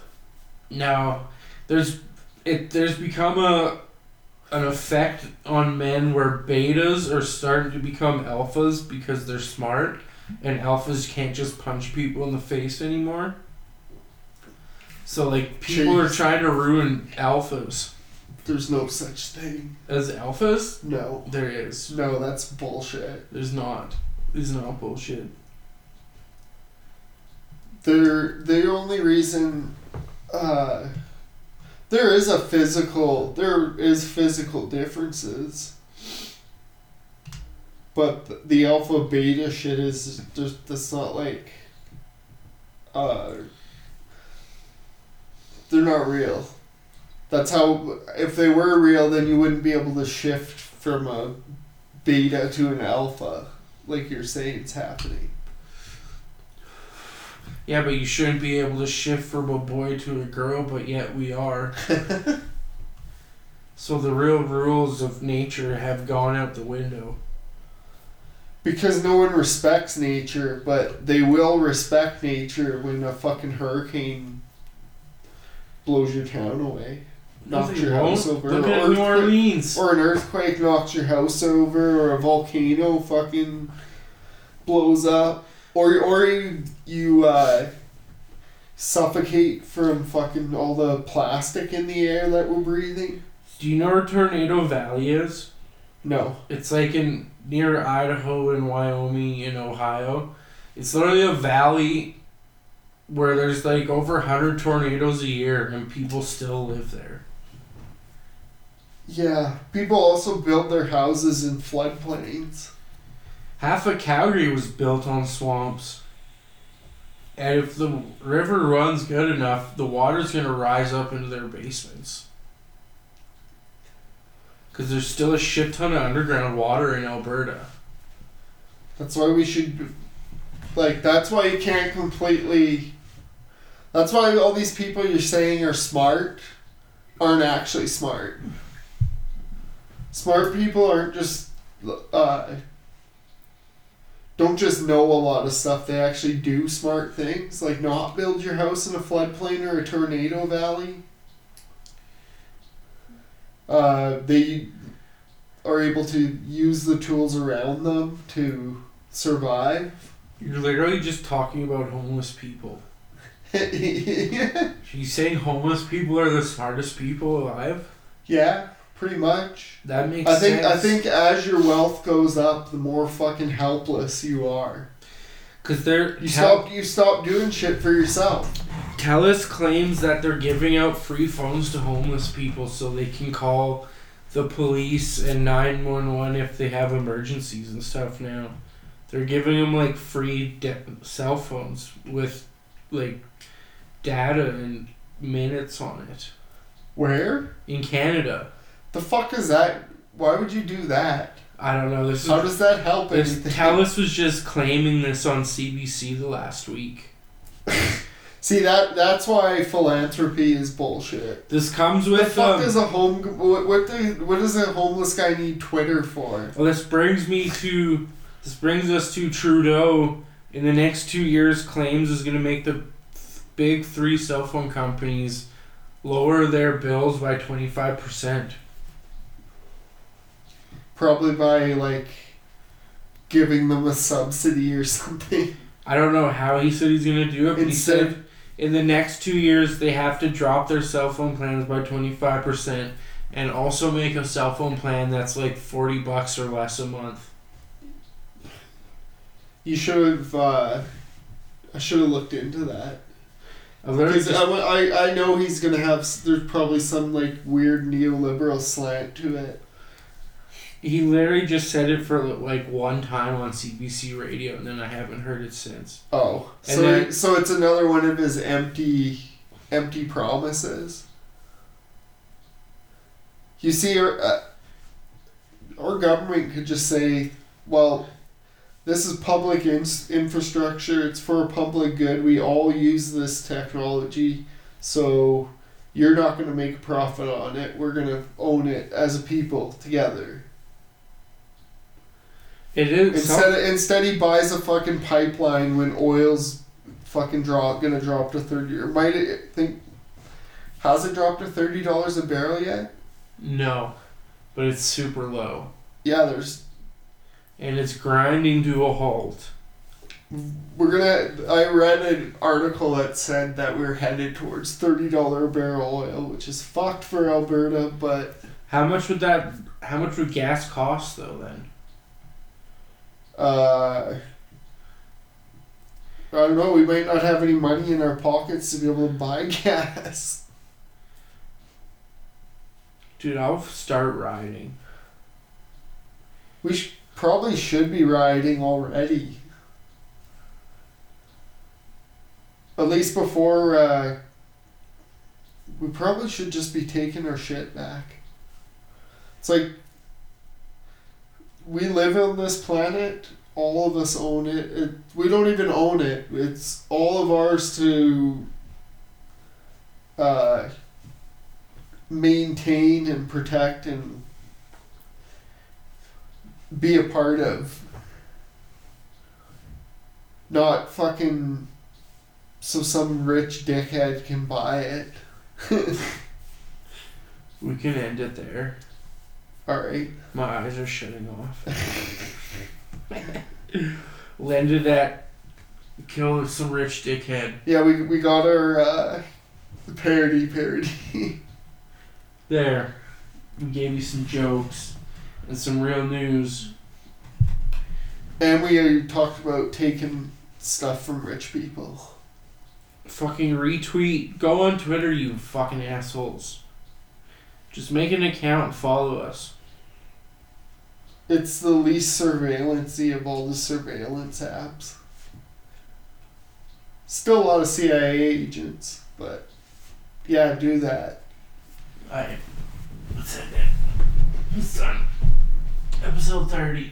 Now, there's it. There's become a an effect on men where betas are starting to become alphas because they're smart, and alphas can't just punch people in the face anymore. So like people are trying to ruin alphas There's no such thing. as alphas. No. There is. No, that's bullshit. There's not. There's not bullshit. They're the only reason uh, there is a physical there is physical differences. But the alpha beta shit is just that's not like uh they're not real. That's how if they were real then you wouldn't be able to shift from a beta to an alpha like you're saying it's happening. Yeah, but you shouldn't be able to shift from a boy to a girl, but yet we are. So the real rules of nature have gone out the window. Because no one respects nature, but they will respect nature when a fucking hurricane blows your town away. Knocks your won't. house over. Look at New Orleans. Or an earthquake knocks your house over, or a volcano fucking blows up, or or you you uh, suffocate from fucking all the plastic in the air that we're breathing. Do you know where Tornado Valley is? No, It's like in near Idaho and Wyoming and Ohio. It's literally a valley where there's like over 100 tornadoes a year and people still live there. yeah. People also build their houses in floodplains. Half of Calgary was built on swamps. And if the river runs good enough, the water's going to rise up into their basements. Because there's still a shit ton of underground water in Alberta. That's why we should, like, that's why you can't completely. That's why all these people you're saying are smart aren't actually smart. Smart people aren't just, uh, don't just know a lot of stuff. They actually do smart things, like not build your house in a floodplain or a tornado valley. Uh, they are able to use the tools around them to survive. You're literally just talking about homeless people. You saying homeless people are the smartest people alive? yeah, pretty much. That makes I think sense. I think as your wealth goes up, the more fucking helpless you are. because they're You Tel- stop you stop doing shit for yourself. Telus claims that they're giving out free phones to homeless people so they can call the police and nine one one if they have emergencies and stuff. Now, they're giving them like free de- cell phones with like data and minutes on it Where? in Canada. The fuck is that? Why would you do that? I don't know. This is How does that help This, anything? Telus was just claiming this on CBC the last week. See that that's why philanthropy is bullshit. This comes with The fuck um, does a home what what, do, what does a homeless guy need Twitter for? Well, this brings me to this brings us to Trudeau. In the next two years, claims is going to make the big three cell phone companies lower their bills by twenty five percent. Probably by like giving them a subsidy or something. I don't know how he said he's going to do it, but he Instead- said in the next two years they have to drop their cell phone plans by twenty five percent and also make a cell phone plan that's like forty bucks or less a month. You should have. Uh, I should have looked into that. I literally just- I, I, I know he's gonna have. There's probably some like weird neoliberal slant to it. He literally just said it for like one time on CBC radio, and then I haven't heard it since. Oh, And so then- it- so it's another one of his empty, empty promises. You see, our, uh, our government could just say, "Well, this is public in- infrastructure. It's for public good. We all use this technology, so you're not going to make a profit on it. We're going to own it as a people together." It is Instead, instead he buys a fucking pipeline when oil's fucking drop gonna drop to thirty. Or might it think? Has it dropped to thirty dollars a barrel yet? no, but it's super low, Yeah, there's. and it's grinding to a halt. We're gonna. I read an article that said that we're headed towards thirty dollar a barrel oil, which is fucked for Alberta. But How much would that? How much would gas cost though? Then uh, I don't know. We might not have any money in our pockets to be able to buy gas. dude, I'll start riding. We sh- probably should be riding already. At least before, uh, we probably should just be taking our shit back. It's like, we live on this planet, all of us own it. it. We don't even own it, it's all of ours to uh, maintain and protect and be a part of. Not fucking so some rich dickhead can buy it. We can end it there. Alright. My eyes are shutting off. Landed at kill some rich dickhead. Yeah, we, we got our uh, parody parody. There. We gave you some jokes and some real news. and we talked about taking stuff from rich people. Fucking retweet. Go on Twitter, you fucking assholes. Just make an account and follow us. It's the least surveillancy of all the surveillance apps. Still a lot of CIA agents, but yeah, do that. Alright. Let's end done. Episode 30.